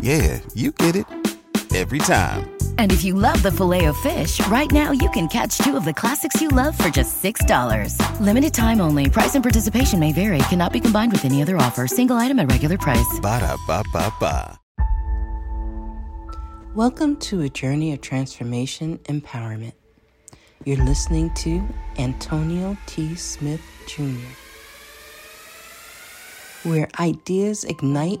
yeah, you get it every time. And if you love the filet of fish, right now you can catch two of the classics you love for just $6. Limited time only. Price and participation may vary. Cannot be combined with any other offer. Single item at regular price. Ba da ba ba ba. Welcome to a journey of transformation empowerment. You're listening to Antonio T. Smith Jr., where ideas ignite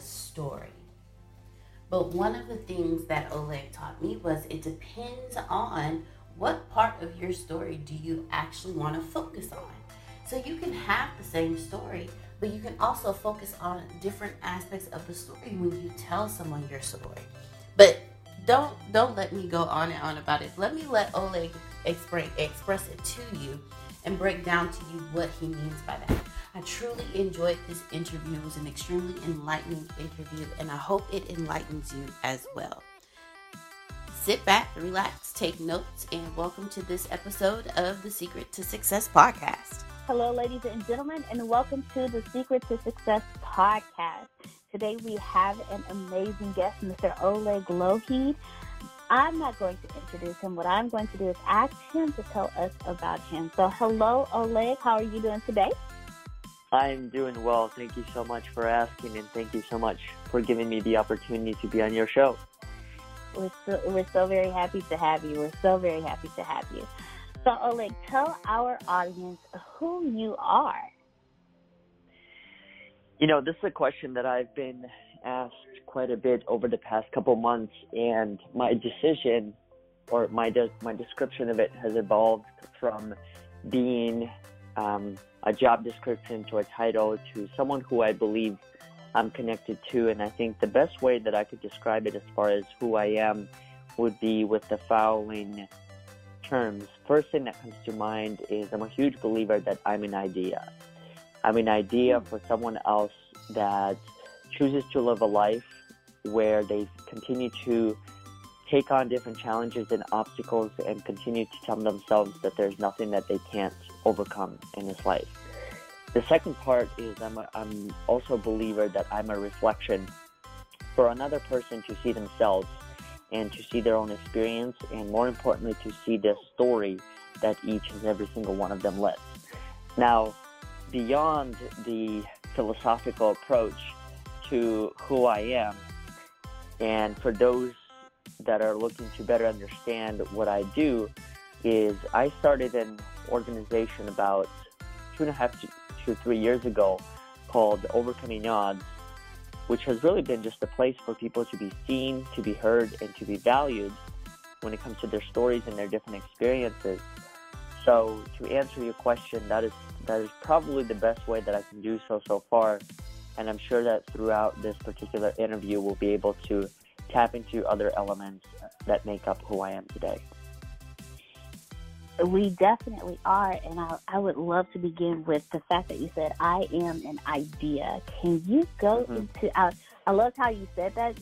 Story. But one of the things that Oleg taught me was it depends on what part of your story do you actually want to focus on? So you can have the same story, but you can also focus on different aspects of the story when you tell someone your story. But don't don't let me go on and on about it. Let me let Oleg express express it to you and break down to you what he means by that. I truly enjoyed this interview. It was an extremely enlightening interview, and I hope it enlightens you as well. Sit back, relax, take notes, and welcome to this episode of the Secret to Success podcast. Hello, ladies and gentlemen, and welcome to the Secret to Success podcast. Today we have an amazing guest, Mr. Oleg Lougheed. I'm not going to introduce him. What I'm going to do is ask him to tell us about him. So, hello, Oleg. How are you doing today? I'm doing well. Thank you so much for asking, and thank you so much for giving me the opportunity to be on your show. We're so, we're so very happy to have you. We're so very happy to have you. So, Oleg, tell our audience who you are. You know, this is a question that I've been asked quite a bit over the past couple months, and my decision or my de- my description of it has evolved from being um, a job description to a title to someone who I believe I'm connected to. And I think the best way that I could describe it as far as who I am would be with the following terms. First thing that comes to mind is I'm a huge believer that I'm an idea. I'm an idea for someone else that chooses to live a life where they continue to take on different challenges and obstacles and continue to tell themselves that there's nothing that they can't overcome in this life. The second part is I'm, a, I'm also a believer that I'm a reflection for another person to see themselves and to see their own experience and more importantly to see the story that each and every single one of them lives. Now, beyond the philosophical approach to who I am, and for those that are looking to better understand what I do, is I started an organization about two and a half to three years ago called Overcoming Odds, which has really been just a place for people to be seen, to be heard, and to be valued when it comes to their stories and their different experiences. So, to answer your question, that is that is probably the best way that I can do so so far, and I'm sure that throughout this particular interview, we'll be able to tap into other elements that make up who I am today. We definitely are, and I, I would love to begin with the fact that you said I am an idea. Can you go mm-hmm. into? I, I love how you said that,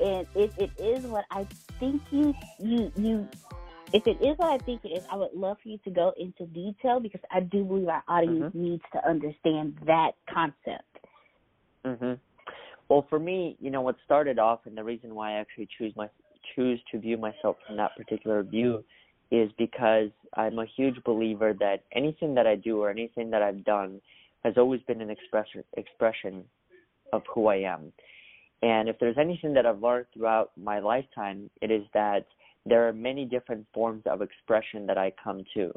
and if it is what I think you you you, if it is what I think it is, I would love for you to go into detail because I do believe our audience mm-hmm. needs to understand that concept. Mm-hmm. Well, for me, you know, what started off, and the reason why I actually choose my choose to view myself from that particular view is because I'm a huge believer that anything that I do or anything that I've done has always been an expression expression of who I am. And if there's anything that I've learned throughout my lifetime, it is that there are many different forms of expression that I come to.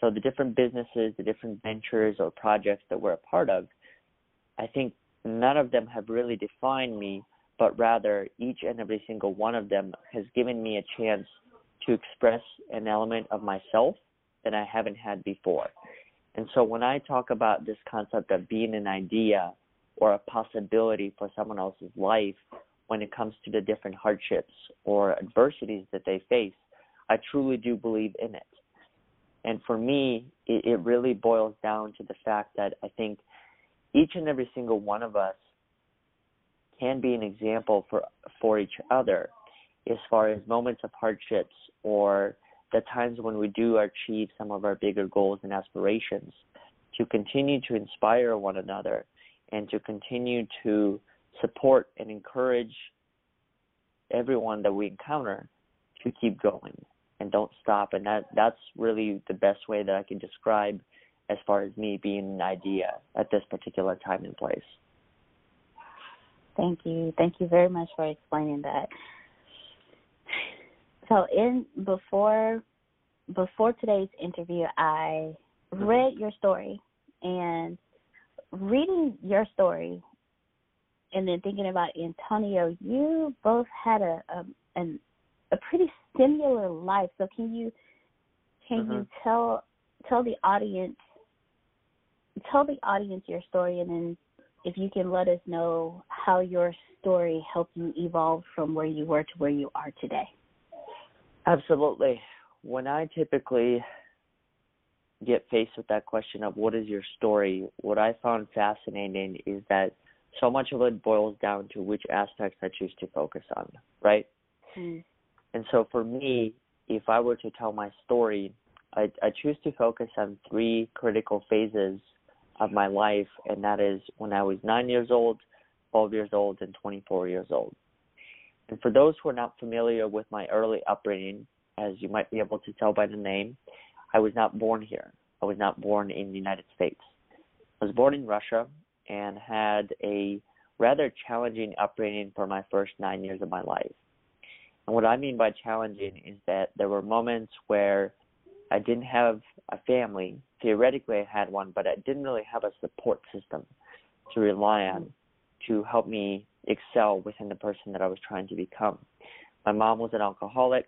So the different businesses, the different ventures or projects that we're a part of, I think none of them have really defined me, but rather each and every single one of them has given me a chance to express an element of myself that I haven't had before. And so when I talk about this concept of being an idea or a possibility for someone else's life when it comes to the different hardships or adversities that they face, I truly do believe in it. And for me, it, it really boils down to the fact that I think each and every single one of us can be an example for for each other as far as moments of hardships or the times when we do achieve some of our bigger goals and aspirations. To continue to inspire one another and to continue to support and encourage everyone that we encounter to keep going and don't stop. And that that's really the best way that I can describe as far as me being an idea at this particular time and place. Thank you. Thank you very much for explaining that. So in before before today's interview I read your story and reading your story and then thinking about Antonio, you both had a a, an, a pretty similar life. So can you can mm-hmm. you tell tell the audience tell the audience your story and then if you can let us know how your story helped you evolve from where you were to where you are today. Absolutely. When I typically get faced with that question of what is your story, what I found fascinating is that so much of it boils down to which aspects I choose to focus on, right? Mm. And so for me, if I were to tell my story, I, I choose to focus on three critical phases of my life, and that is when I was nine years old, 12 years old, and 24 years old. And for those who are not familiar with my early upbringing, as you might be able to tell by the name, I was not born here. I was not born in the United States. I was born in Russia and had a rather challenging upbringing for my first nine years of my life. And what I mean by challenging is that there were moments where I didn't have a family. Theoretically, I had one, but I didn't really have a support system to rely on to help me excel within the person that I was trying to become. My mom was an alcoholic,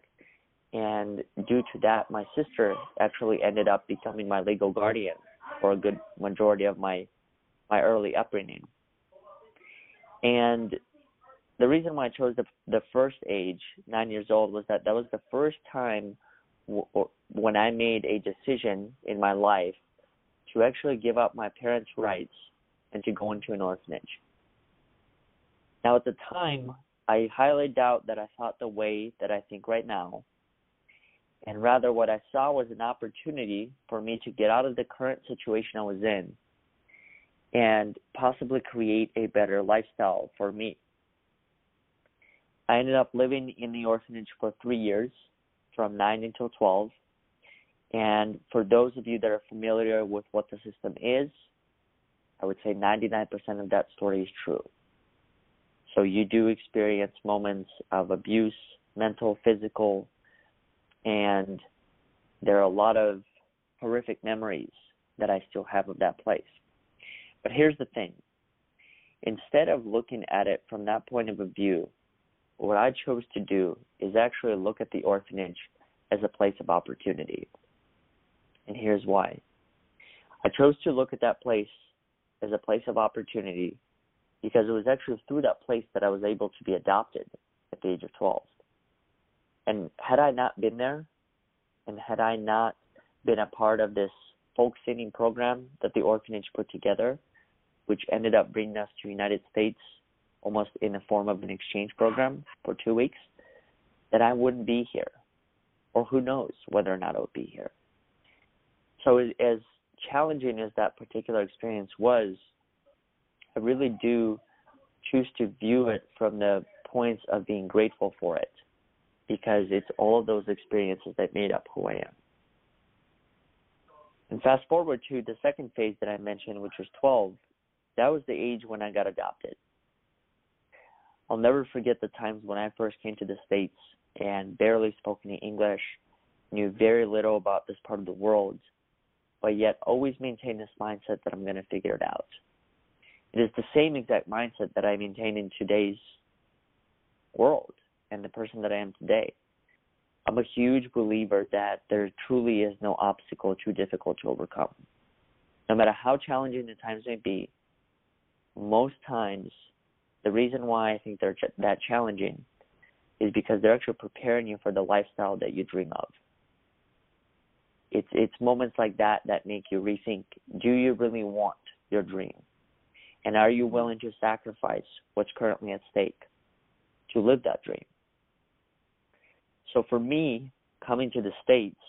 and due to that, my sister actually ended up becoming my legal guardian for a good majority of my my early upbringing. And the reason why I chose the the first age, nine years old, was that that was the first time when I made a decision in my life to actually give up my parents' rights and to go into an orphanage. Now, at the time, I highly doubt that I thought the way that I think right now. And rather, what I saw was an opportunity for me to get out of the current situation I was in and possibly create a better lifestyle for me. I ended up living in the orphanage for three years, from 9 until 12. And for those of you that are familiar with what the system is, I would say 99% of that story is true. So you do experience moments of abuse, mental, physical, and there are a lot of horrific memories that I still have of that place. But here's the thing instead of looking at it from that point of view, what I chose to do is actually look at the orphanage as a place of opportunity. And here's why. I chose to look at that place as a place of opportunity because it was actually through that place that I was able to be adopted at the age of 12. And had I not been there, and had I not been a part of this folk singing program that the orphanage put together, which ended up bringing us to United States almost in the form of an exchange program for two weeks, that I wouldn't be here. Or who knows whether or not I would be here. So as challenging as that particular experience was, I really do choose to view it from the points of being grateful for it because it's all of those experiences that made up who I am. And fast forward to the second phase that I mentioned, which was 12, that was the age when I got adopted. I'll never forget the times when I first came to the States and barely spoke any English, knew very little about this part of the world, but yet always maintained this mindset that I'm going to figure it out. It is the same exact mindset that I maintain in today's world and the person that I am today. I'm a huge believer that there truly is no obstacle too difficult to overcome. No matter how challenging the times may be, most times the reason why I think they're ch- that challenging is because they're actually preparing you for the lifestyle that you dream of. It's it's moments like that that make you rethink: Do you really want your dream? And are you willing to sacrifice what's currently at stake to live that dream? So for me, coming to the States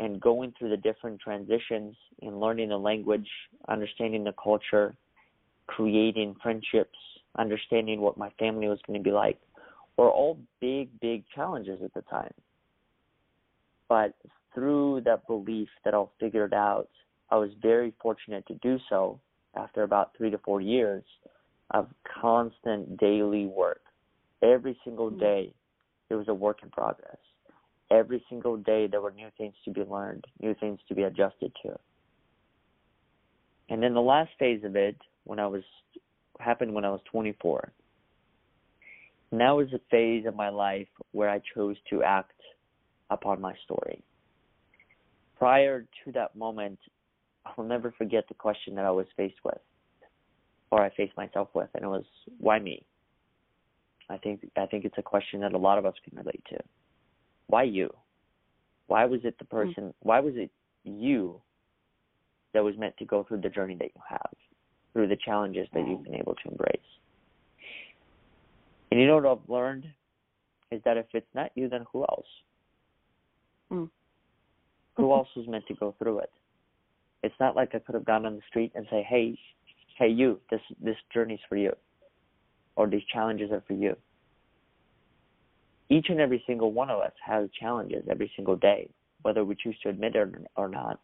and going through the different transitions and learning the language, understanding the culture, creating friendships, understanding what my family was going to be like, were all big, big challenges at the time. But through that belief that I'll figure it out, I was very fortunate to do so after about three to four years of constant daily work. Every single mm-hmm. day, it was a work in progress. Every single day, there were new things to be learned, new things to be adjusted to. And then the last phase of it, when I was happened when I was 24. And that was a phase of my life where I chose to act upon my story. Prior to that moment, I'll never forget the question that I was faced with, or I faced myself with, and it was, "Why me?" I think I think it's a question that a lot of us can relate to. Why you? Why was it the hmm. person? Why was it you that was meant to go through the journey that you have, through the challenges that you've been able to embrace. And you know what I've learned is that if it's not you, then who else? Mm. Who else was meant to go through it? It's not like I could have gone on the street and say, "Hey, hey, you, this this journey's for you," or these challenges are for you. Each and every single one of us has challenges every single day, whether we choose to admit it or not.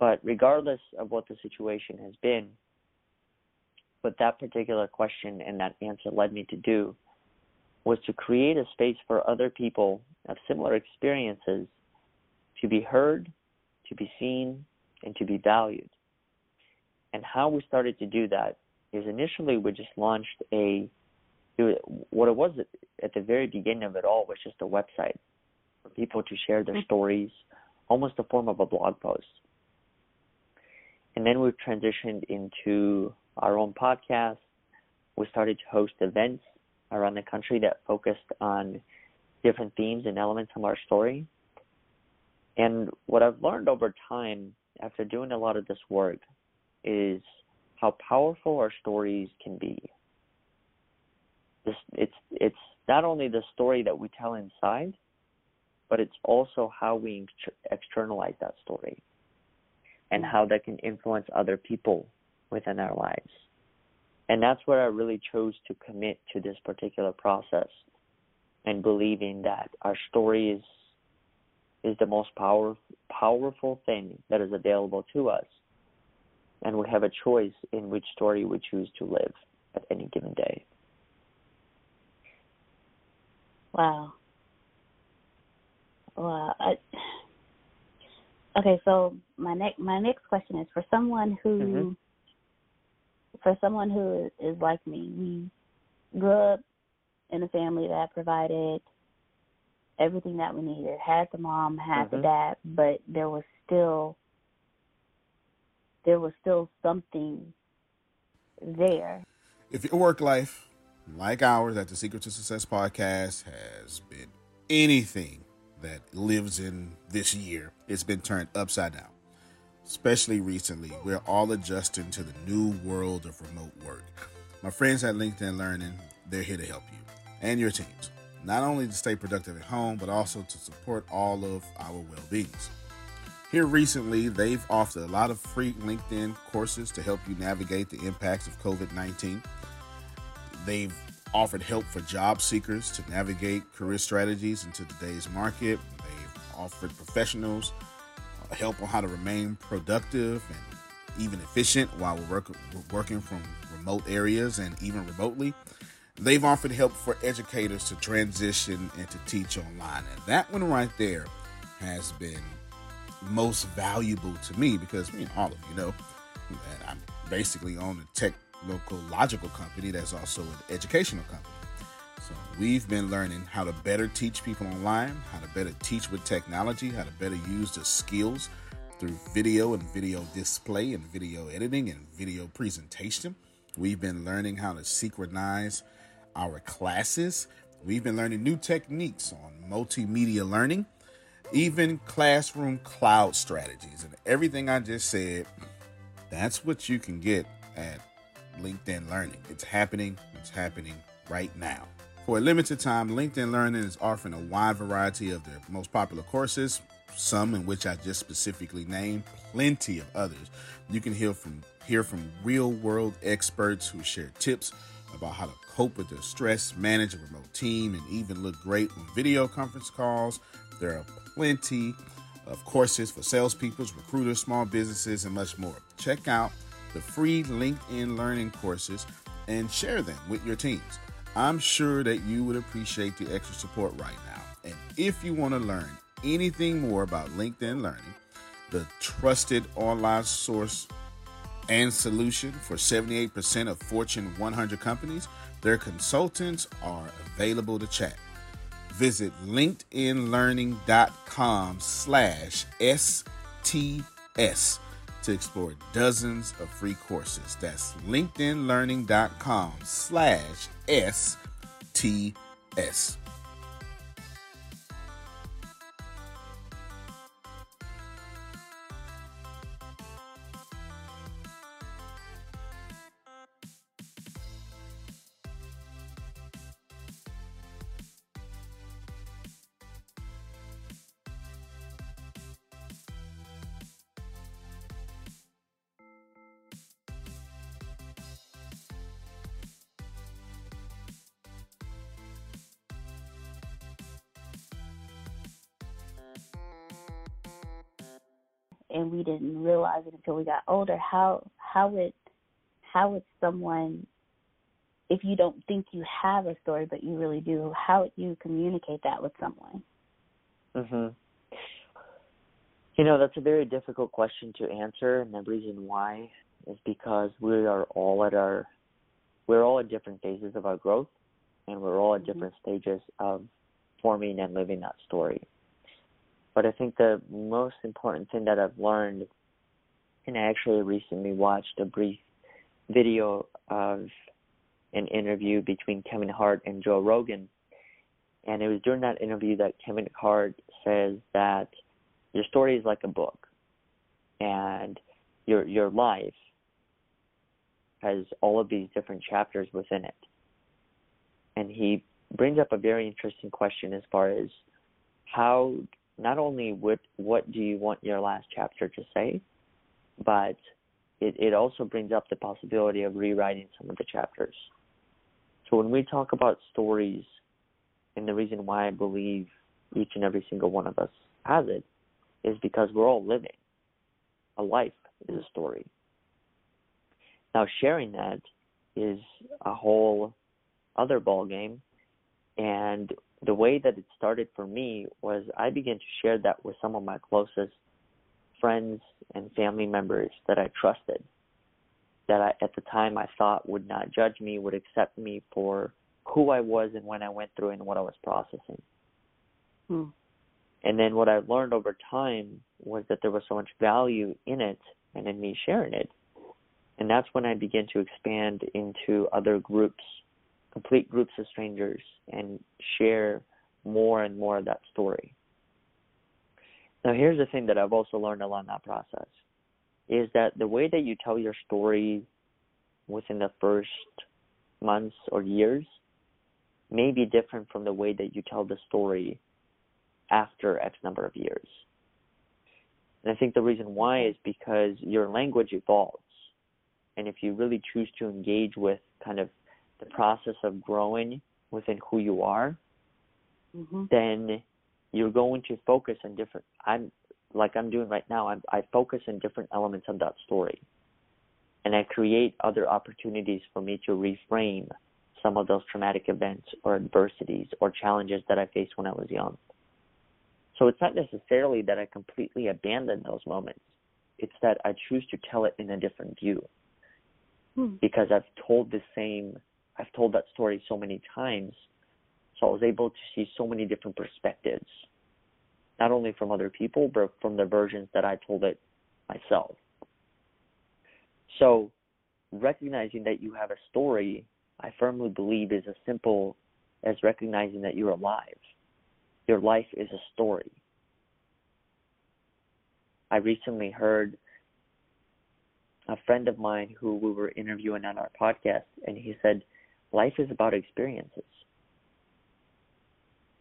But regardless of what the situation has been, what that particular question and that answer led me to do was to create a space for other people of similar experiences to be heard, to be seen, and to be valued. And how we started to do that is initially we just launched a what it was at the very beginning of it all was just a website for people to share their mm-hmm. stories, almost a form of a blog post. And then we've transitioned into our own podcast. We started to host events around the country that focused on different themes and elements of our story. And what I've learned over time after doing a lot of this work is how powerful our stories can be. It's it's not only the story that we tell inside, but it's also how we externalize that story and how that can influence other people within our lives. And that's where I really chose to commit to this particular process and believing that our story is is the most power, powerful thing that is available to us. And we have a choice in which story we choose to live at any given day. Wow. Wow. I, okay, so my next my next question is for someone who mm-hmm for someone who is like me, we grew up in a family that provided everything that we needed. Had the mom, had mm-hmm. the dad, but there was still there was still something there. If your work life, like ours at the Secret to Success podcast, has been anything that lives in this year, it's been turned upside down especially recently, we're all adjusting to the new world of remote work. My friends at LinkedIn Learning, they're here to help you and your teams, not only to stay productive at home, but also to support all of our well beings. Here recently, they've offered a lot of free LinkedIn courses to help you navigate the impacts of COVID 19. They've offered help for job seekers to navigate career strategies into today's market. They've offered professionals uh, help on how to remain productive and even efficient while we're, work, working from remote areas and even remotely. They've offered help for educators to transition and to teach online. And that one right there has been most valuable to me because you know, all of you know that I'm basically own a logical company that's also an educational company. So we've been learning how to better teach people online, how to better teach with technology, how to better use the skills through video and video display and video editing and video presentation. We've been learning how to synchronize our classes. We've been learning new techniques on multimedia learning, even classroom cloud strategies. And everything I just said, that's what you can get at LinkedIn Learning. It's happening, it's happening right now. For a limited time, LinkedIn Learning is offering a wide variety of their most popular courses, some in which I just specifically named, plenty of others. You can hear from hear from real-world experts who share tips about how to cope with their stress, manage a remote team, and even look great on video conference calls. There are plenty of courses for salespeople, recruiters, small businesses, and much more. Check out the free LinkedIn Learning courses and share them with your teams. I'm sure that you would appreciate the extra support right now. And if you want to learn anything more about LinkedIn Learning, the trusted online source and solution for 78% of Fortune 100 companies, their consultants are available to chat. Visit linkedinlearning.com slash STS to explore dozens of free courses. That's linkedinlearning.com slash STS. And we didn't realize it until we got older. How how would how would someone if you don't think you have a story but you really do, how would you communicate that with someone? Mhm. You know, that's a very difficult question to answer and the reason why is because we are all at our we're all at different phases of our growth and we're all at mm-hmm. different stages of forming and living that story. But I think the most important thing that I've learned, and I actually recently watched a brief video of an interview between Kevin Hart and Joe Rogan. And it was during that interview that Kevin Hart says that your story is like a book and your your life has all of these different chapters within it. And he brings up a very interesting question as far as how not only what what do you want your last chapter to say, but it, it also brings up the possibility of rewriting some of the chapters. So when we talk about stories, and the reason why I believe each and every single one of us has it, is because we're all living. A life is a story. Now sharing that is a whole other ball game, and the way that it started for me was I began to share that with some of my closest friends and family members that I trusted, that I, at the time I thought would not judge me, would accept me for who I was and when I went through and what I was processing. Hmm. And then what I learned over time was that there was so much value in it and in me sharing it. And that's when I began to expand into other groups complete groups of strangers and share more and more of that story. Now, here's the thing that I've also learned along that process is that the way that you tell your story within the first months or years may be different from the way that you tell the story after X number of years. And I think the reason why is because your language evolves. And if you really choose to engage with kind of the process of growing within who you are, mm-hmm. then you're going to focus on different. I'm like I'm doing right now. I'm, I focus on different elements of that story, and I create other opportunities for me to reframe some of those traumatic events or adversities or challenges that I faced when I was young. So it's not necessarily that I completely abandon those moments. It's that I choose to tell it in a different view. Hmm. Because I've told the same I've told that story so many times, so I was able to see so many different perspectives, not only from other people, but from the versions that I told it myself. So, recognizing that you have a story, I firmly believe is as simple as recognizing that you're alive. Your life is a story. I recently heard a friend of mine who we were interviewing on our podcast, and he said, life is about experiences.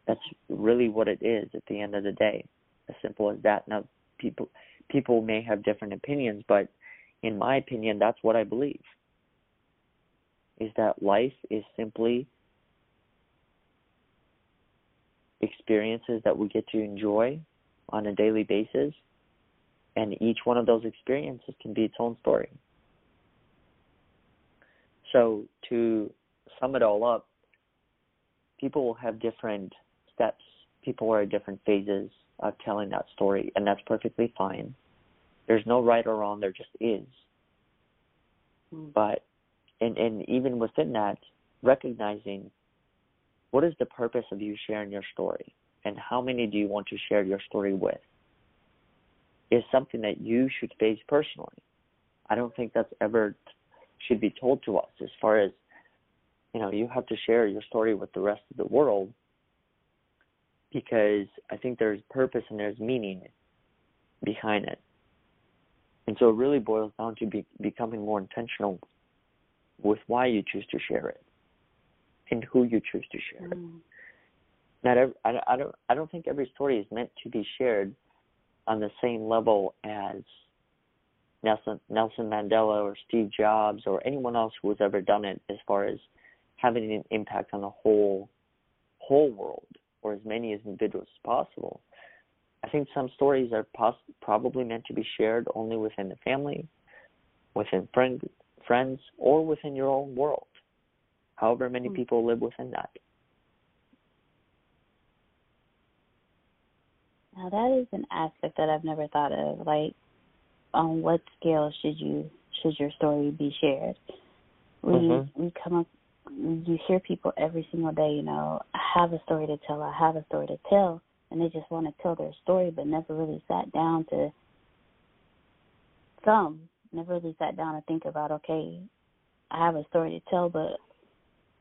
That's really what it is at the end of the day. As simple as that. Now people people may have different opinions, but in my opinion that's what I believe. Is that life is simply experiences that we get to enjoy on a daily basis and each one of those experiences can be its own story. So to sum it all up, people will have different steps. People are at different phases of telling that story, and that's perfectly fine. There's no right or wrong, there just is. Mm. But and and even within that, recognizing what is the purpose of you sharing your story and how many do you want to share your story with is something that you should face personally. I don't think that's ever should be told to us as far as you know, you have to share your story with the rest of the world because I think there's purpose and there's meaning behind it. And so it really boils down to be, becoming more intentional with why you choose to share it and who you choose to share it. Mm. Not every, I, I don't I don't think every story is meant to be shared on the same level as Nelson Nelson Mandela or Steve Jobs or anyone else who has ever done it as far as having an impact on the whole whole world or as many as individuals as possible. I think some stories are pos- probably meant to be shared only within the family, within friend, friends, or within your own world. However, many Mm. people live within that. Now that is an aspect that I've never thought of. Like, on what scale should you should your story be shared? We Mhm. we come up, you hear people every single day. You know, I have a story to tell. I have a story to tell, and they just want to tell their story, but never really sat down to. Some never really sat down to think about. Okay, I have a story to tell, but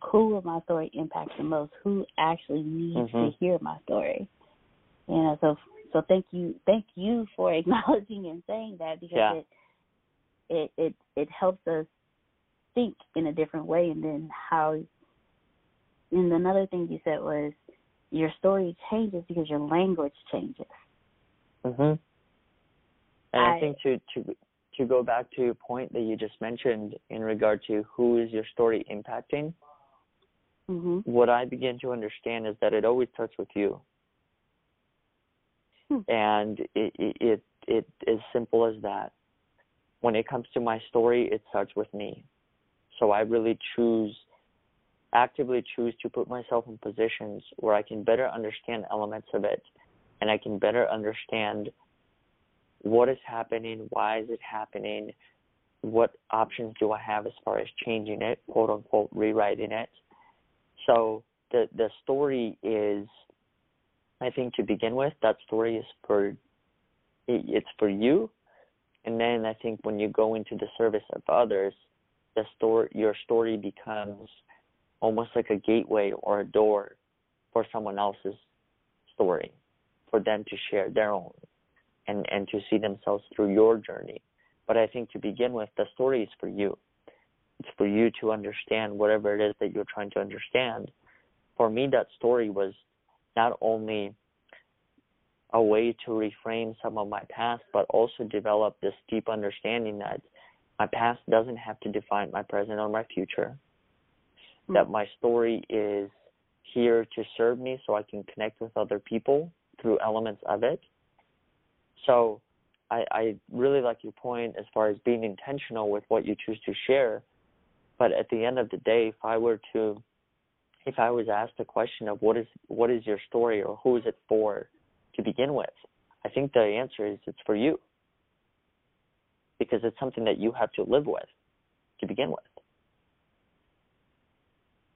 who will my story impact the most? Who actually needs to Mhm. hear my story? You know, so so thank you thank you for acknowledging and saying that because Yeah. it it it it helps us think in a different way and then how and another thing you said was your story changes because your language changes. Mhm. And I, I- think to to to go back to your point that you just mentioned in regard to who is your story impacting, Mhm. what I begin to understand is that it always starts with you. Hmm. And it, it it it is simple as that. When it comes to my story, it starts with me. So I really choose actively choose to put myself in positions where I can better understand elements of it and I can better understand what is happening, why is it happening, what options do I have as far as changing it, quote unquote, rewriting it. So the the story is, I think, to begin with, that story is for, it, it's for you, and then I think when you go into the service of others, the story, your story becomes almost like a gateway or a door for someone else's story, for them to share their own, and and to see themselves through your journey. But I think to begin with, the story is for you. It's for you to understand whatever it is that you're trying to understand. For me, that story was not only a way to reframe some of my past, but also develop this deep understanding that my past doesn't have to define my present or my future. Mm. That my story is here to serve me so I can connect with other people through elements of it. So I, I really like your point as far as being intentional with what you choose to share. But at the end of the day, if I were to, if I was asked the question of what is what is your story or who is it for, to begin with, I think the answer is it's for you. Because it's something that you have to live with, to begin with.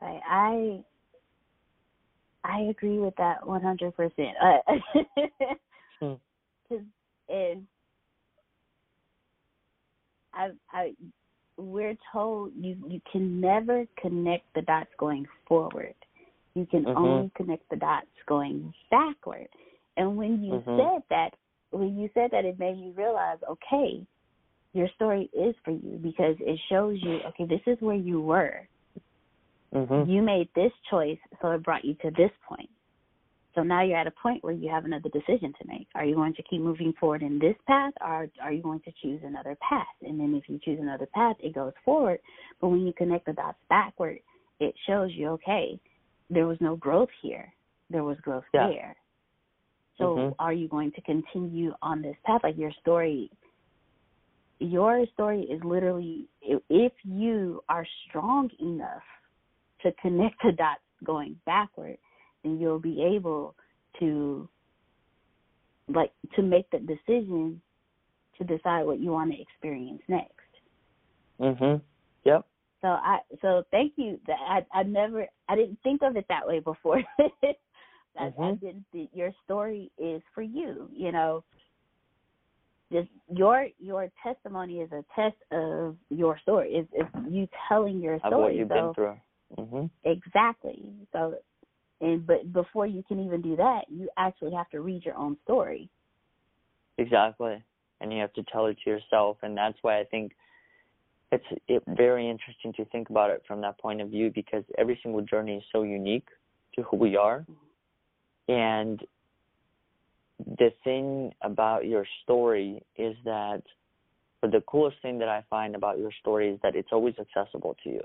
I I I agree with that one hundred percent. Uh, Hmm. And I I we're told you you can never connect the dots going forward. You can Mhm. only connect the dots going backward. And when you Mhm. said that, when you said that, it made me realize, okay, your story is for you because it shows you, okay, this is where you were Mhm. you made this choice, so it brought you to this point. So now you're at a point where you have another decision to make. Are you going to keep moving forward in this path, or are you going to choose another path? And then if you choose another path, it goes forward. But when you connect the dots backward, it shows you, okay, there was no growth here. There was growth Yeah. there. So Mhm. are you going to continue on this path? Like your story, your story is literally, if- you are strong enough to connect the dots going backward, then you'll be able to like to make the decision to decide what you want to experience next. Mhm. Yep. So I so thank you. That I I never I didn't think of it that way before. I, I Mhm. didn't. Your story is for you. You know, just your your testimony is a test of your story. It's, it's you telling your story. Of what you've so been through. Mhm. exactly. So, and but before you can even do that, you actually have to read your own story. Exactly. And you have to tell it to yourself and that's why I think it's it, very interesting to think about it from that point of view because every single journey is so unique to who we are. And the thing about your story is that but the coolest thing that I find about your story is that it's always accessible to you.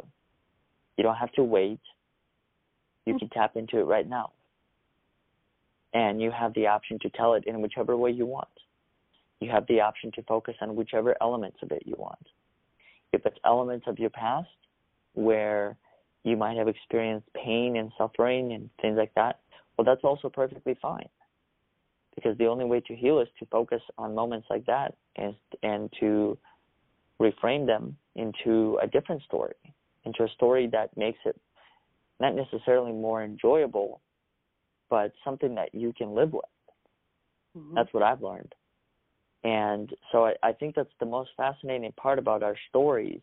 You don't have to wait. You can tap into it right now. and you have the option to tell it in whichever way you want. You have the option to focus on whichever elements of it you want. If it's elements of your past where you might have experienced pain and suffering and things like that, well, that's also perfectly fine. Because the only way to heal is to focus on moments like that and, and to reframe them into a different story, into a story that makes it not necessarily more enjoyable, but something that you can live with. Mm-hmm. That's what I've learned. And so I, I think that's the most fascinating part about our stories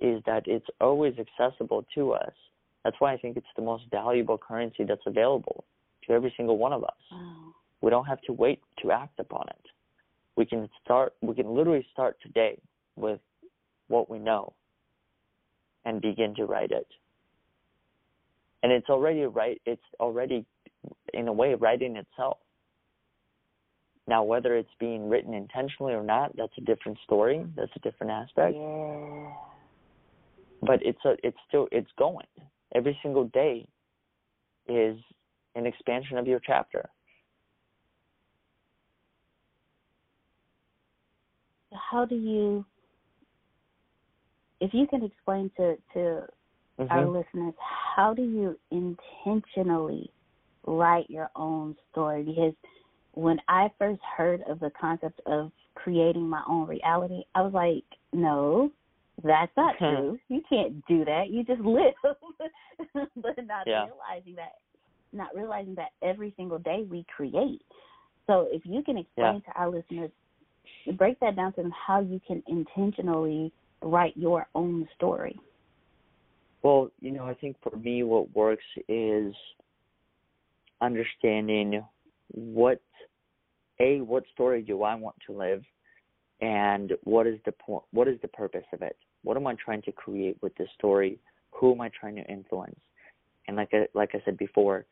is that it's always accessible to us. That's why I think it's the most valuable currency that's available to every single one of us. Wow. We don't have to wait to act upon it. We can start we can literally start today with what we know and begin to write it. And it's already right it's already in a way writing itself. Now, whether it's being written intentionally or not, that's a different story. That's a different aspect. Yeah. But it's a, it's still, it's going. Every single day is an expansion of your chapter. How do you, if you can explain to to mm-hmm. our listeners, how do you intentionally write your own story? Because when I first heard of the concept of creating my own reality, I was like, no, that's not true. You can't do that. You just live. but not yeah. realizing that not realizing that every single day we create. So if you can explain yeah. to our listeners break that down to how you can intentionally write your own story. Well, you know, I think for me what works is understanding what a what story do I want to live, and what is the point? What is the purpose of it? What am I trying to create with this story? Who am I trying to influence? And like I, like I said before,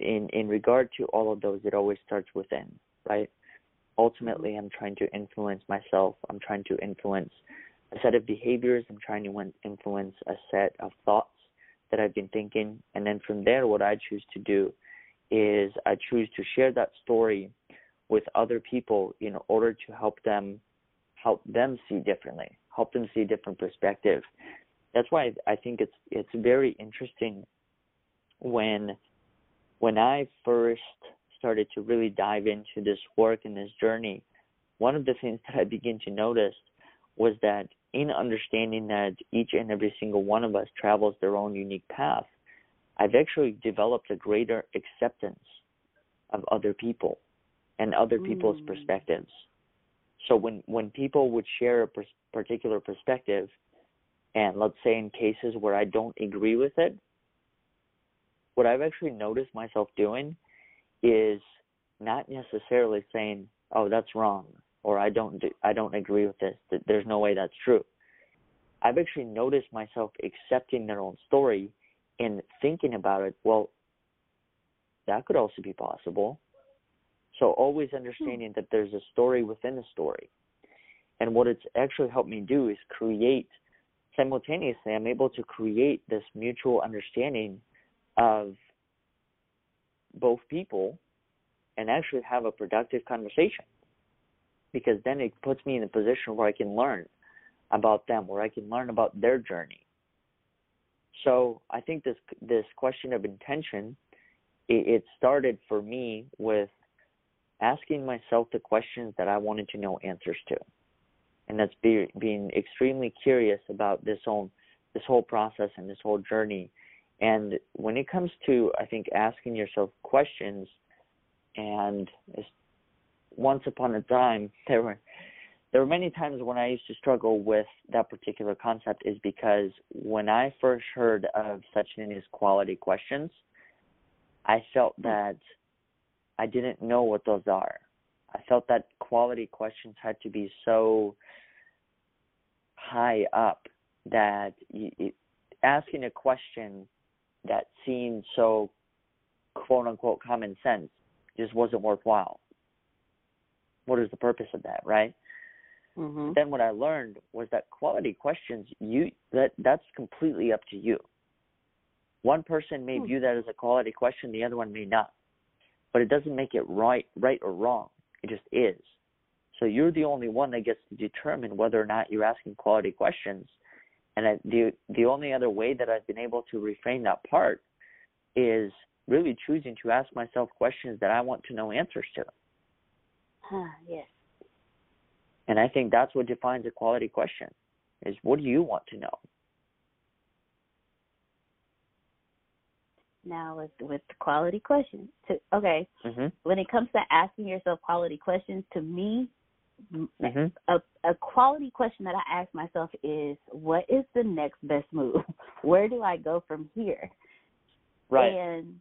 in in regard to all of those, it always starts within, right? Ultimately, I'm trying to influence myself. I'm trying to influence a set of behaviors. I'm trying to influence a set of thoughts that I've been thinking, and then from there, what I choose to do is I choose to share that story with other people in order to help them help them see differently, help them see a different perspective. That's why I think it's it's very interesting when when I first started to really dive into this work and this journey, one of the things that I began to notice was that in understanding that each and every single one of us travels their own unique path, I've actually developed a greater acceptance of other people and other people's mm. perspectives. So when when people would share a pers- particular perspective, and let's say in cases where I don't agree with it, what I've actually noticed myself doing is not necessarily saying, "Oh, that's wrong," or "I don't do, I don't agree with this. That There's no way that's true." I've actually noticed myself accepting their own story and thinking about it. Well, that could also be possible. So always hmm. understanding that there's a story within a story. And what it's actually helped me do is create simultaneously I'm able to create this mutual understanding of both people and actually have a productive conversation. Because then it puts me in a position where I can learn about them, where I can learn about their journey. So I think this this question of intention, it, it started for me with asking myself the questions that I wanted to know answers to, and that's be, being extremely curious about this whole this whole process and this whole journey. And when it comes to, I think, asking yourself questions, and once upon a time there were there were many times when I used to struggle with that particular concept is because when I first heard of such thing as quality questions, I felt hmm. that I didn't know what those are. I felt that quality questions had to be so high up that it, asking a question that seemed so quote unquote common sense just wasn't worthwhile. What is the purpose of that, right? Mm-hmm. Then what I learned was that quality questions you that that's completely up to you. One person may hmm. view that as a quality question, the other one may not. but it doesn't make it right, right or wrong. It just is. So you're the only one that gets to determine whether or not you're asking quality questions. And I, the the only other way that I've been able to reframe that part is really choosing to ask myself questions that I want to know answers to. Huh, yes. And I think that's what defines a quality question is what do you want to know? Now with with quality questions. To, okay. Mm-hmm. When it comes to asking yourself quality questions, to me, Mm-hmm. a a quality question that I ask myself is, what is the next best move? Where do I go from here? Right. And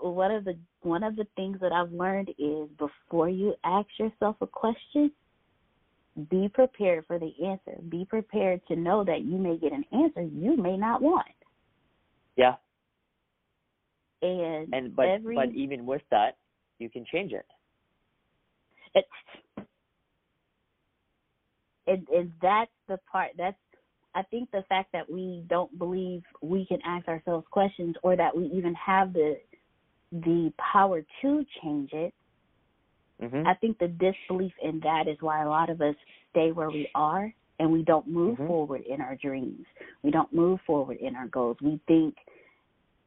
one of the one of the things that I've learned is before you ask yourself a question, be prepared for the answer. Be prepared to know that you may get an answer you may not want. Yeah. And, And but every but even with that, you can change it. it, and and that's the part that's I think the fact that we don't believe we can ask ourselves questions or that we even have the the power to change it Mm-hmm. I think the disbelief in that is why a lot of us stay where we are and we don't move Mhm. forward in our dreams. We don't move forward in our goals. We think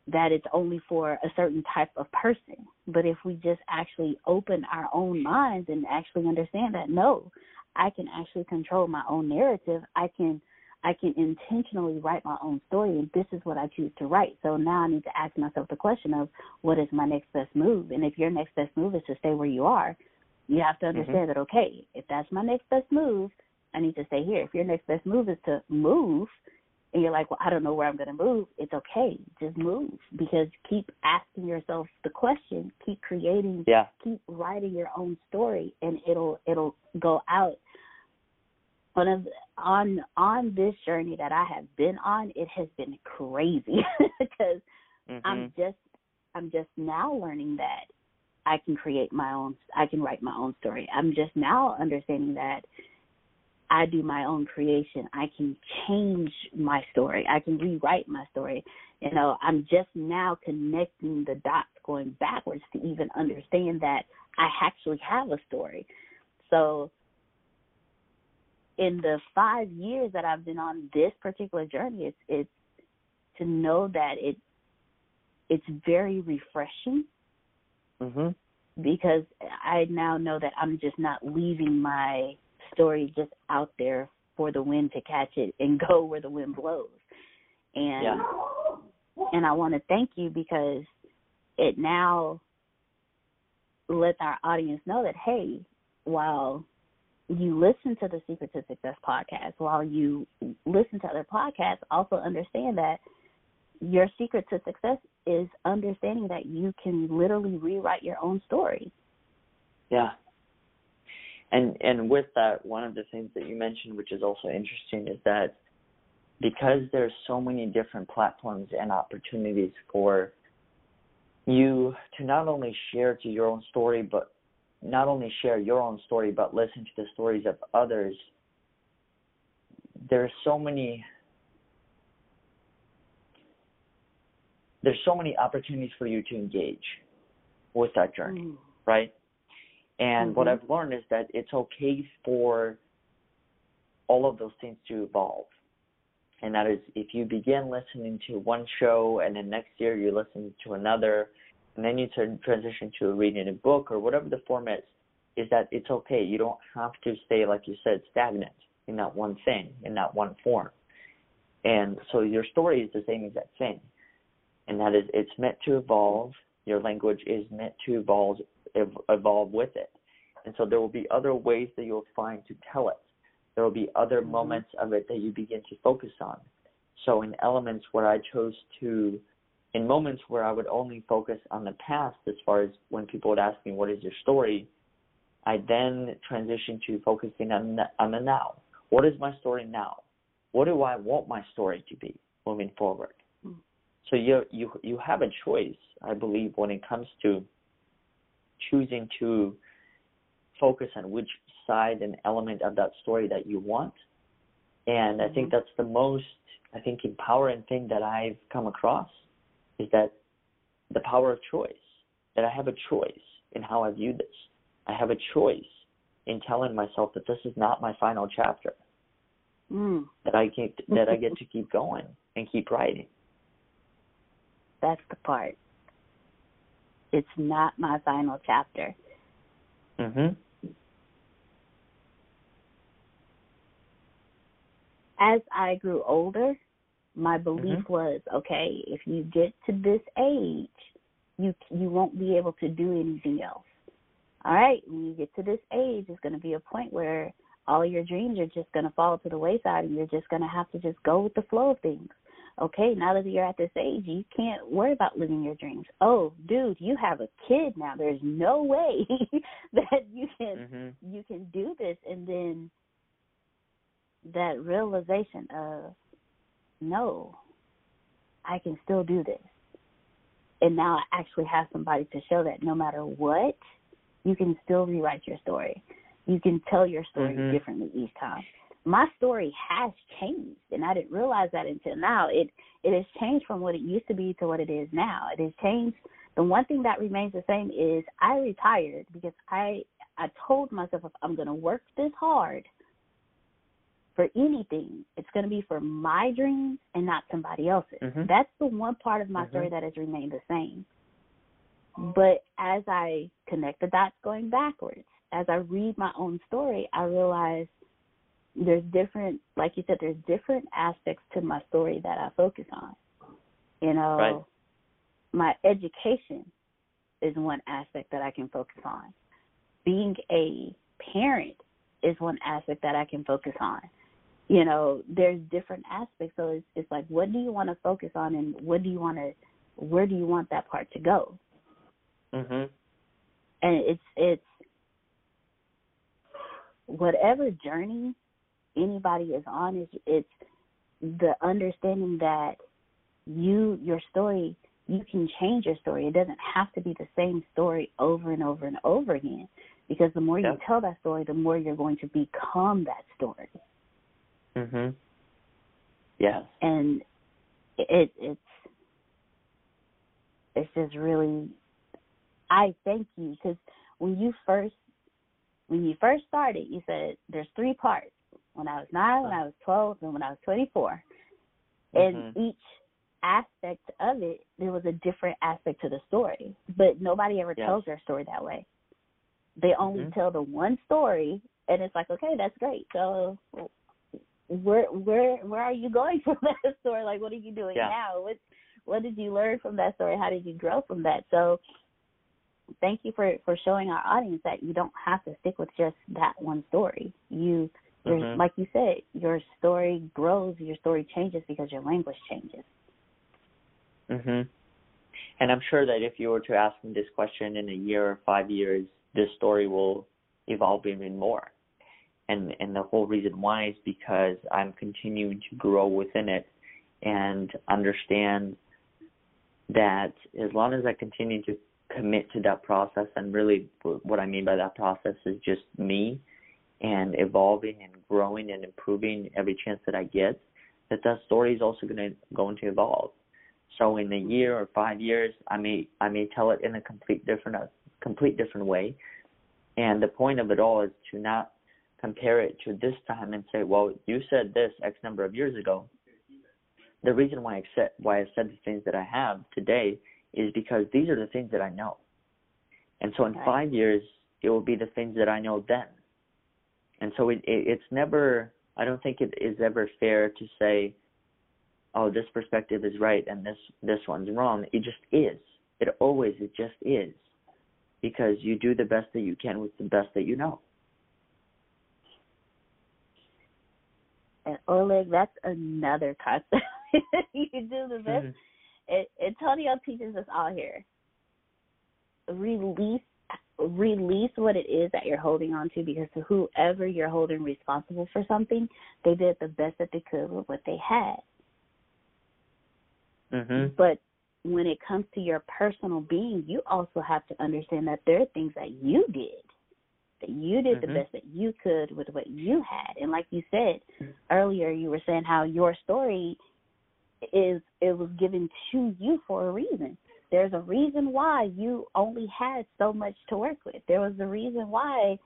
that it's only for a certain type of person. But if we just actually open our own minds and actually understand that no, I can actually control my own narrative. I can I can intentionally write my own story and this is what I choose to write. So now I need to ask myself the question of what is my next best move? And if your next best move is to stay where you are, you have to mm-hmm. understand that okay, if that's my next best move, I need to stay here. If your next best move is to move and you're like, Well, I don't know where I'm gonna move, it's okay. Just move. Because keep asking yourself the question, keep creating Yeah. keep writing your own story and it'll it'll go out one of on on this journey that I have been on, it has been crazy because Mm-hmm. I'm just I'm just now learning that I can create my own I can write my own story. I'm just now understanding that I do my own creation. I can change my story. I can rewrite my story. You know, I'm just now connecting the dots going backwards to even understand that I actually have a story. So in the five years that I've been on this particular journey, it's it's to know that it it's very refreshing Mm-hmm. because I now know that I'm just not leaving my story just out there for the wind to catch it and go where the wind blows. And Yeah. and I want to thank you because it now lets our audience know that hey, while you listen to the Secret to Success podcast, while you listen to other podcasts, also understand that your secret to success is understanding that you can literally rewrite your own story. Yeah. And and with that, one of the things that you mentioned, which is also interesting, is that because there's so many different platforms and opportunities for you to not only share to your own story, but not only share your own story, but listen to the stories of others. There's so many there's so many opportunities for you to engage with that journey, mm. right? And what Mhm. I've learned is that it's okay for all of those things to evolve. And that is if you begin listening to one show and then next year you listen to another and then you turn, transition to reading a book or whatever the format is, is that it's okay. You don't have to stay, like you said, stagnant in that one thing, in that one form. And so your story is the same exact thing. And that is it's meant to evolve. Your language is meant to evolve ev- evolve with it. And so there will be other ways that you'll find to tell it. There will be other Mhm. moments of it that you begin to focus on. So in elements where I chose to in moments where I would only focus on the past as far as when people would ask me what is your story, I then transitioned to focusing on the, on the now. What is my story now? What do I want my story to be moving forward? Mm. So you you you have a choice, I believe, when it comes to choosing to focus on which side and element of that story that you want. And I think Mhm. that's the most I think empowering thing that I've come across is that the power of choice. that I have a choice in how I view this. I have a choice in telling myself that this is not my final chapter. Mm. That I get that I get to keep going and keep writing. That's the part. It's not my final chapter. Mhm. As I grew older, my belief Mhm. was okay. If you get to this age, you you won't be able to do anything else. All right, when you get to this age, it's going to be a point where all your dreams are just going to fall to the wayside, and you're just going to have to just go with the flow of things. Okay, now that you're at this age, you can't worry about living your dreams. Oh, dude, you have a kid now. There's no way that you can Mhm. you can do this, and then that realization of no, I can still do this. And now I actually have somebody to show that no matter what, you can still rewrite your story. You can tell your story Mhm. differently each time. My story has changed, and I didn't realize that until now. It it has changed from what it used to be to what it is now. It has changed. The one thing that remains the same is I retired because I I told myself if I'm going to work this hard for anything, it's going to be for my dreams and not somebody else's. Mhm. That's the one part of my Mhm. story that has remained the same. But as I connect the dots going backwards, as I read my own story, I realize there's different, like you said, there's different aspects to my story that I focus on. You know, Right. my education is one aspect that I can focus on. Being a parent is one aspect that I can focus on. You know, there's different aspects. So it's it's like what do you want to focus on and what do you want to where do you want that part to go? Mhm. And it's it's whatever journey anybody is on is it's the understanding that you your story you can change your story. It doesn't have to be the same story over and over and over again. Because the more you tell that story, the more you're going to become that story. Mhm. Yes. And it it's it's just really I thank you because when you first when you first started, you said there's three parts. When I was nine, when I was twelve, and when I was twenty four. And Mhm. each aspect of it, there was a different aspect to the story. But nobody ever Yes. tells their story that way. They only Mhm. tell the one story, and it's like, okay, that's great. So where where where are you going from that story? Like, what are you doing Yeah. now? What what did you learn from that story? How did you grow from that? So thank you for for showing our audience that you don't have to stick with just that one story. You your Mhm. like you said, your story grows, your story changes because your language changes. Mhm. And I'm sure that if you were to ask me this question in a year or five years, this story will evolve even more. And and the whole reason why is because I'm continuing to grow within it and understand that as long as I continue to commit to that process, and really what I mean by that process is just me and evolving and growing and improving every chance that I get, that that story is also going to going to evolve. So in a year or five years, I may I may tell it in a complete different a complete different way. And the point of it all is to not compare it to this time and say, well, you said this X number of years ago. The reason why I said why I said the things that I have today is because these are the things that I know. And so in Right. five years, it will be the things that I know then. And so it, it it's never I don't think it is ever fair to say oh this perspective is right and this this one's wrong it just is it always it just is because you do the best that you can with the best that you know And Oleg, that's another concept. you do the best. Mhm. It, Antonio teaches us all here. Release release what it is that you're holding on to because whoever you're holding responsible for something, they did the best that they could with what they had. mhm But when it comes to your personal being, you also have to understand that there are things that you did, that you did the Mhm. best that you could with what you had. And like you said earlier, you were saying how your story is it was given to you for a reason. There's a reason why you only had so much to work with. There was a reason why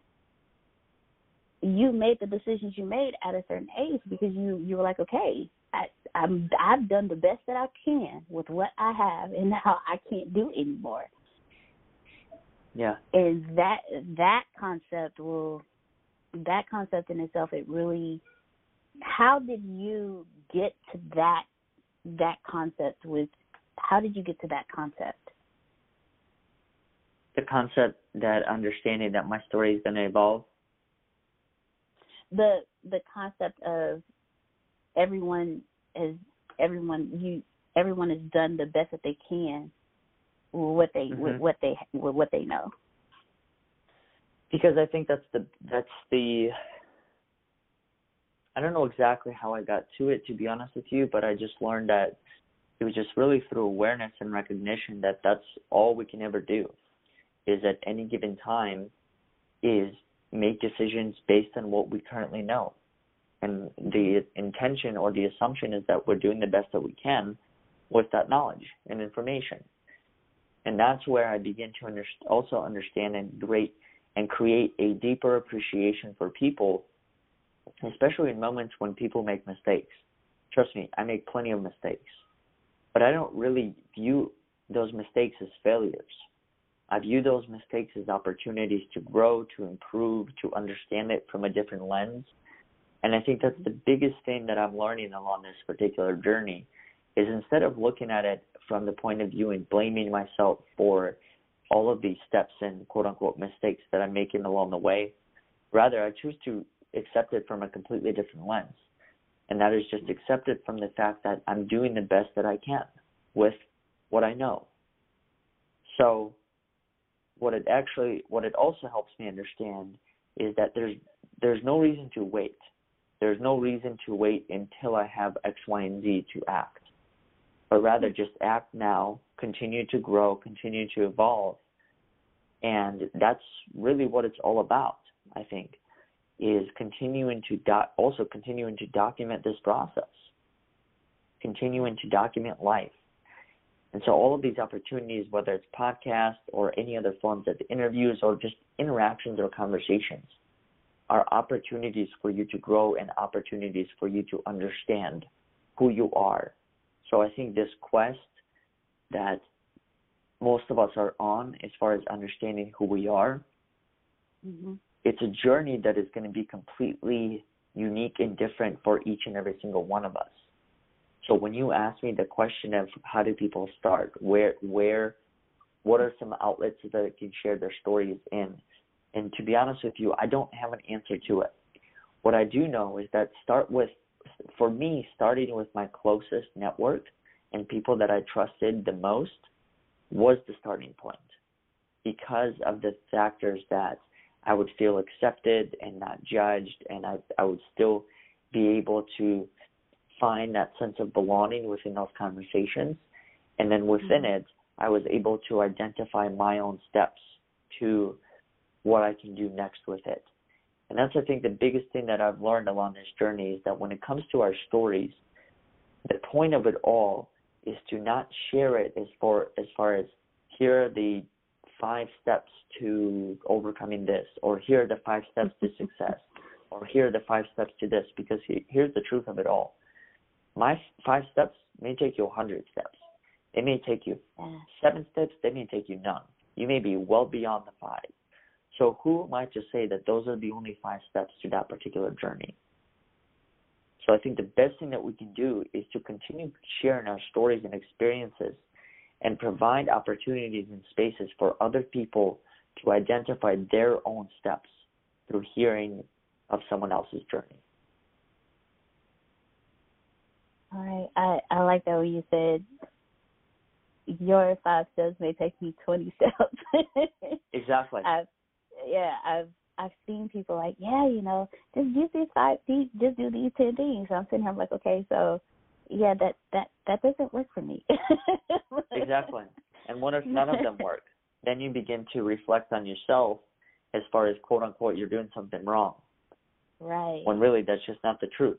you made the decisions you made at a certain age because you you were like, okay, I, I'm I've done the best that I can with what I have, and now I can't do anymore. Yeah. And that that concept will that concept in itself it really how did you get to that that concept with how did you get to that concept? The concept that understanding that my story is going to evolve. The the concept of everyone is everyone you everyone has done the best that they can with what they mm-hmm. with what they with what they know. Because I think that's the that's the I don't know exactly how I got to it to be honest with you, but I just learned that it was just really through awareness and recognition that that's all we can ever do is at any given time is make decisions based on what we currently know. And the intention or the assumption is that we're doing the best that we can with that knowledge and information. And that's where i begin to under- also understand and great and create a deeper appreciation for people especially in moments when people make mistakes. Trust me i make plenty of mistakes but I don't really view those mistakes as failures. I view those mistakes as opportunities to grow, to improve, to understand it from a different lens. And I think that's the biggest thing that I'm learning along this particular journey is instead of looking at it from the point of view and blaming myself for all of these steps and quote unquote mistakes that I'm making along the way, rather I choose to accept it from a completely different lens and that is just accepted from the fact that I'm doing the best that I can with what I know. So what it actually what it also helps me understand is that there's there's no reason to wait. There's no reason to wait until I have X, Y, and Z to act. But rather just act now, continue to grow, continue to evolve. And that's really what it's all about, I think is continuing to also continuing to document this process, continuing to document life. And so all of these opportunities, whether it's podcasts or any other forms of interviews or just interactions or conversations, are opportunities for you to grow and opportunities for you to understand who you are. So I think this quest that most of us are on as far as understanding who we are mm-hmm it's a journey that is going to be completely unique and different for each and every single one of us. So when you ask me the question of how do people start, where where what are some outlets that they can share their stories in? And to be honest with you, I don't have an answer to it. What I do know is that start with for me, starting with my closest network and people that I trusted the most was the starting point because of the factors that I would feel accepted and not judged, and I, I would still be able to find that sense of belonging within those conversations. And then within mm-hmm. it, I was able to identify my own steps to what I can do next with it. And that's, I think, the biggest thing that I've learned along this journey is that when it comes to our stories, the point of it all is to not share it as far as far as here are the five steps to overcoming this, or here are the five steps to success, or here are the five steps to this, because here's the truth of it all. My five steps may take you a hundred steps. They may take you seven steps, they may take you none. You may be well beyond the five. So who am I to say that those are the only five steps to that particular journey? So I think the best thing that we can do is to continue sharing our stories and experiences and provide opportunities and spaces for other people to identify their own steps through hearing of someone else's journey. All right. I, I like that when you said your five steps may take me twenty steps. exactly. I've yeah, I've I've seen people like, Yeah, you know, just do these five just do these ten things. So I'm sitting here I'm like, Okay, so yeah, that that that doesn't work for me. exactly. And what if none of them work? Then you begin to reflect on yourself as far as quote unquote you're doing something wrong. Right. When really that's just not the truth.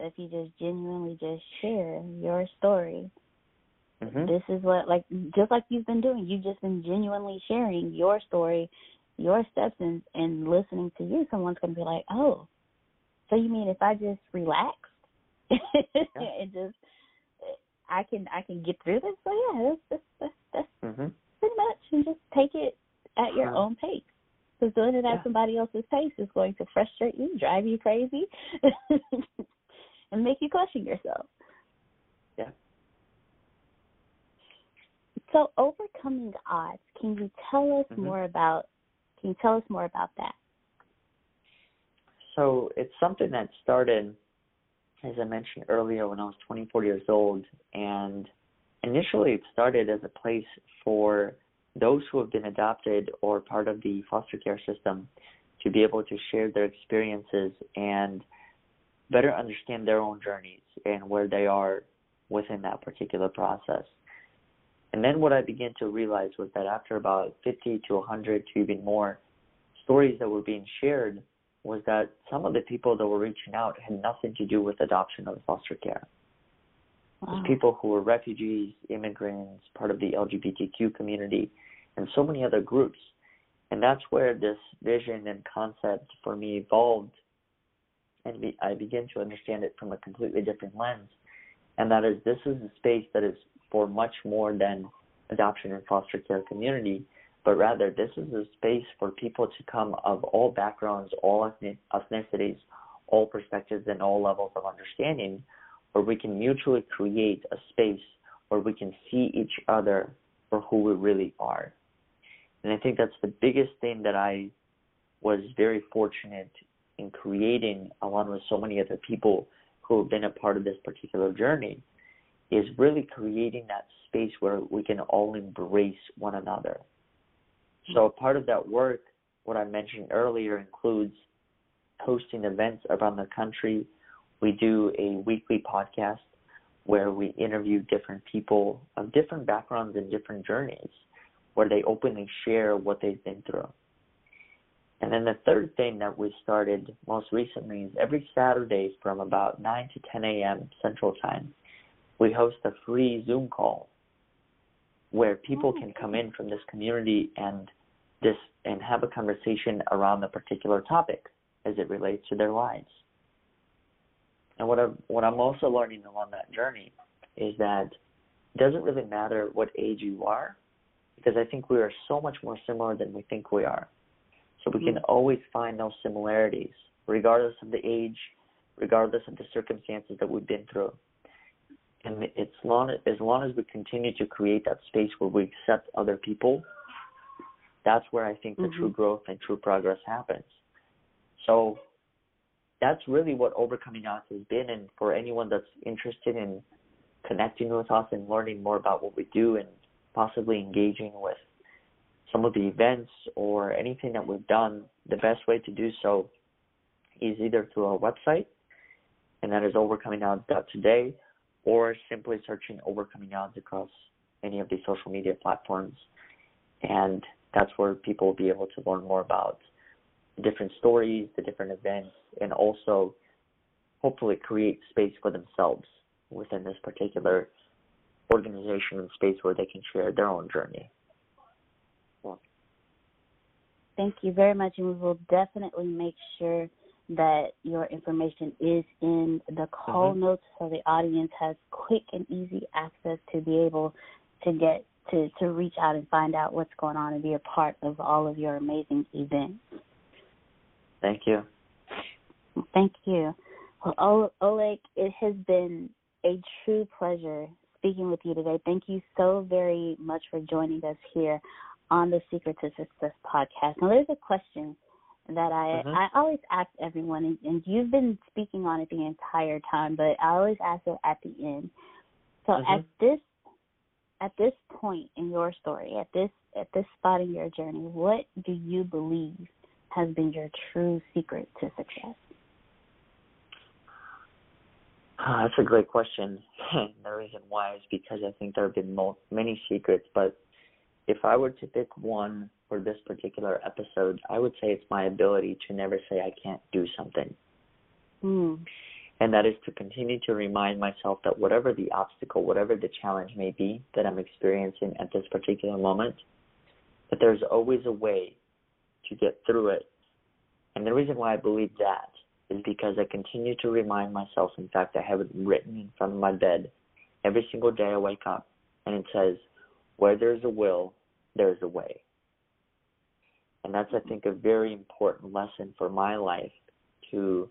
if you just genuinely just share your story. Mm-hmm. This is what like just like you've been doing. You've just been genuinely sharing your story, your steps and and listening to you, someone's gonna be like, Oh, so you mean if I just relax and just I can I can get through this? So yeah, that's that's that's, that's Mm-hmm. pretty much and just take it at your Uh-huh. own pace. Because doing it at Yeah. somebody else's pace is going to frustrate you, drive you crazy, and make you question yourself. Yeah. So overcoming odds, can you tell us Mhm. more about can you tell us more about that? So it's something that started, as I mentioned earlier, when I was 24 years old. And initially, it started as a place for those who have been adopted or part of the foster care system to be able to share their experiences and better understand their own journeys and where they are within that particular process. And then what I began to realize was that after about 50 to 100 to even more stories that were being shared, was that some of the people that were reaching out had nothing to do with adoption or foster care. It was people who were refugees, immigrants, part of the LGBTQ community, and so many other groups. And that's where this vision and concept for me evolved. And be, I begin to understand it from a completely different lens. And that is, this is a space that is for much more than adoption and foster care community, but rather this is a space for people to come of all backgrounds, all ethnicities, all perspectives, and all levels of understanding, where we can mutually create a space where we can see each other for who we really are. And I think that's the biggest thing that I was very fortunate in creating along with so many other people who have been a part of this particular journey is really creating that space where we can all embrace one another. So part of that work, what I mentioned earlier, includes hosting events around the country. We do a weekly podcast where we interview different people of different backgrounds and different journeys, where they openly share what they've been through. And then the third thing that we started most recently is every Saturday from about 9 to 10 a.m. Central Time, we host a free Zoom call where people oh. can come in from this community and this and have a conversation around the particular topic as it relates to their lives. And what I'm what I'm also learning along that journey is that it doesn't really matter what age you are, because I think we are so much more similar than we think we are. So we can mm-hmm. always find those similarities, regardless of the age, regardless of the circumstances that we've been through. And it's long as long as we continue to create that space where we accept other people, that's where I think the Mhm. true growth and true progress happens. So that's really what overcoming odds has been and for anyone that's interested in connecting with us and learning more about what we do and possibly engaging with some of the events or anything that we've done, the best way to do so is either through our website, and that is overcomingodds.today, or simply searching Overcoming Odds across any of the social media platforms. And that's where people will be able to learn more about the different stories, the different events, and also hopefully create space for themselves within this particular organization and space where they can share their own journey. Thank you very much, and we will definitely make sure that your information is in the call Mhm. notes so the audience has quick and easy access to be able to get to, to reach out and find out what's going on and be a part of all of your amazing events. Thank you. Thank you. Well, O- Oleg, it has been a true pleasure speaking with you today. Thank you so very much for joining us here on the Secret to Success podcast. Now, there's a question that I Mhm. I always ask everyone, and, and you've been speaking on it the entire time, but I always ask it at the end. So Mhm. at this at this point in your story, at this at this spot in your journey, what do you believe has been your true secret to success? Ah, That's a great question. the reason why is because I think there have been mo- many secrets, but if I were to pick one for this particular episode, I would say it's my ability to never say I can't do something. Hmm. And that is to continue to remind myself that whatever the obstacle, whatever the challenge may be that I'm experiencing at this particular moment, that there's always a way to get through it. And the reason why I believe that is because I continue to remind myself, in fact, I have it written in front of my bed every single day I wake up, and it says, Where there's a will, there's a way. And that's, I think, a very important lesson for my life to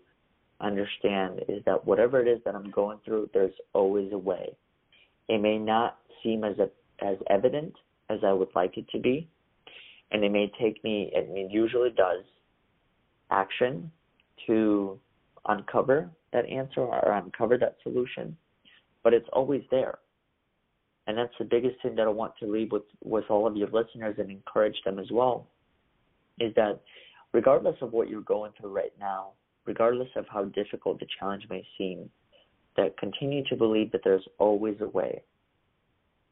understand is that whatever it is that I'm going through, there's always a way. It may not seem as a, as evident as I would like it to be, and it may take me, I mean, usually does, action to uncover that answer or uncover that solution, but it's always there. And that's the biggest thing that I want to leave with, with all of your listeners and encourage them as well is that regardless of what you're going through right now, regardless of how difficult the challenge may seem, that continue to believe that there's always a way.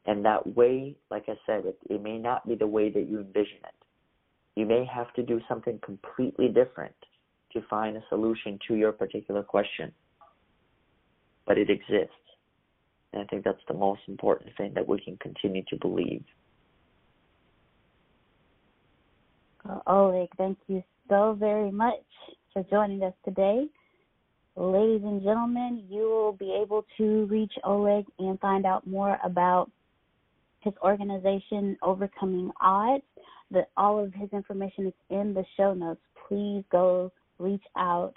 And that way, like I said, it, it may not be the way that you envision it. You may have to do something completely different to find a solution to your particular question. But it exists. And I think that's the most important thing that we can continue to believe. Oleg, thank you so very much for joining us today. Ladies and gentlemen, you will be able to reach Oleg and find out more about his organization, Overcoming Odds. The, all of his information is in the show notes. Please go reach out,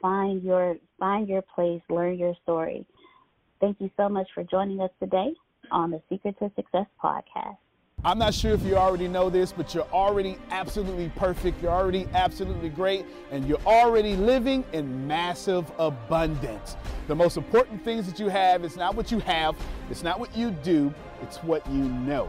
find your find your place, learn your story. Thank you so much for joining us today on the Secret to Success podcast. I'm not sure if you already know this, but you're already absolutely perfect. You're already absolutely great, and you're already living in massive abundance. The most important things that you have is not what you have, it's not what you do, it's what you know.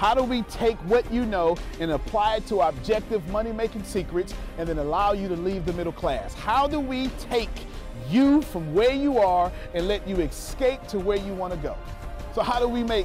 How do we take what you know and apply it to objective money making secrets and then allow you to leave the middle class? How do we take you from where you are and let you escape to where you want to go? So, how do we make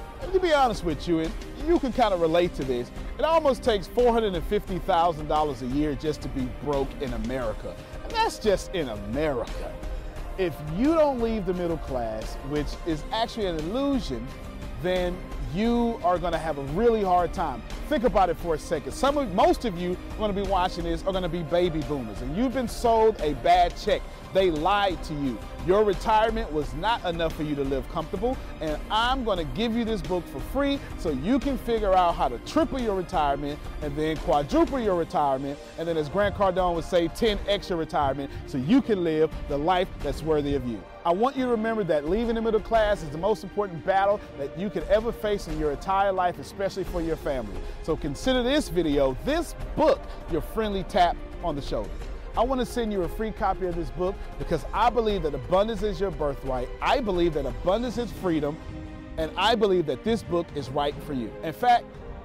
And to be honest with you, and you can kind of relate to this, it almost takes $450,000 a year just to be broke in America. And that's just in America. If you don't leave the middle class, which is actually an illusion, then you are going to have a really hard time. Think about it for a second. Some of, most of you are going to be watching this are going to be baby boomers, and you've been sold a bad check. They lied to you. Your retirement was not enough for you to live comfortable, and I'm going to give you this book for free so you can figure out how to triple your retirement and then quadruple your retirement, and then, as Grant Cardone would say, 10 extra retirement so you can live the life that's worthy of you. I want you to remember that leaving the middle class is the most important battle that you could ever face in your entire life, especially for your family. So consider this video, this book, your friendly tap on the shoulder. I want to send you a free copy of this book because I believe that abundance is your birthright. I believe that abundance is freedom. And I believe that this book is right for you. In fact,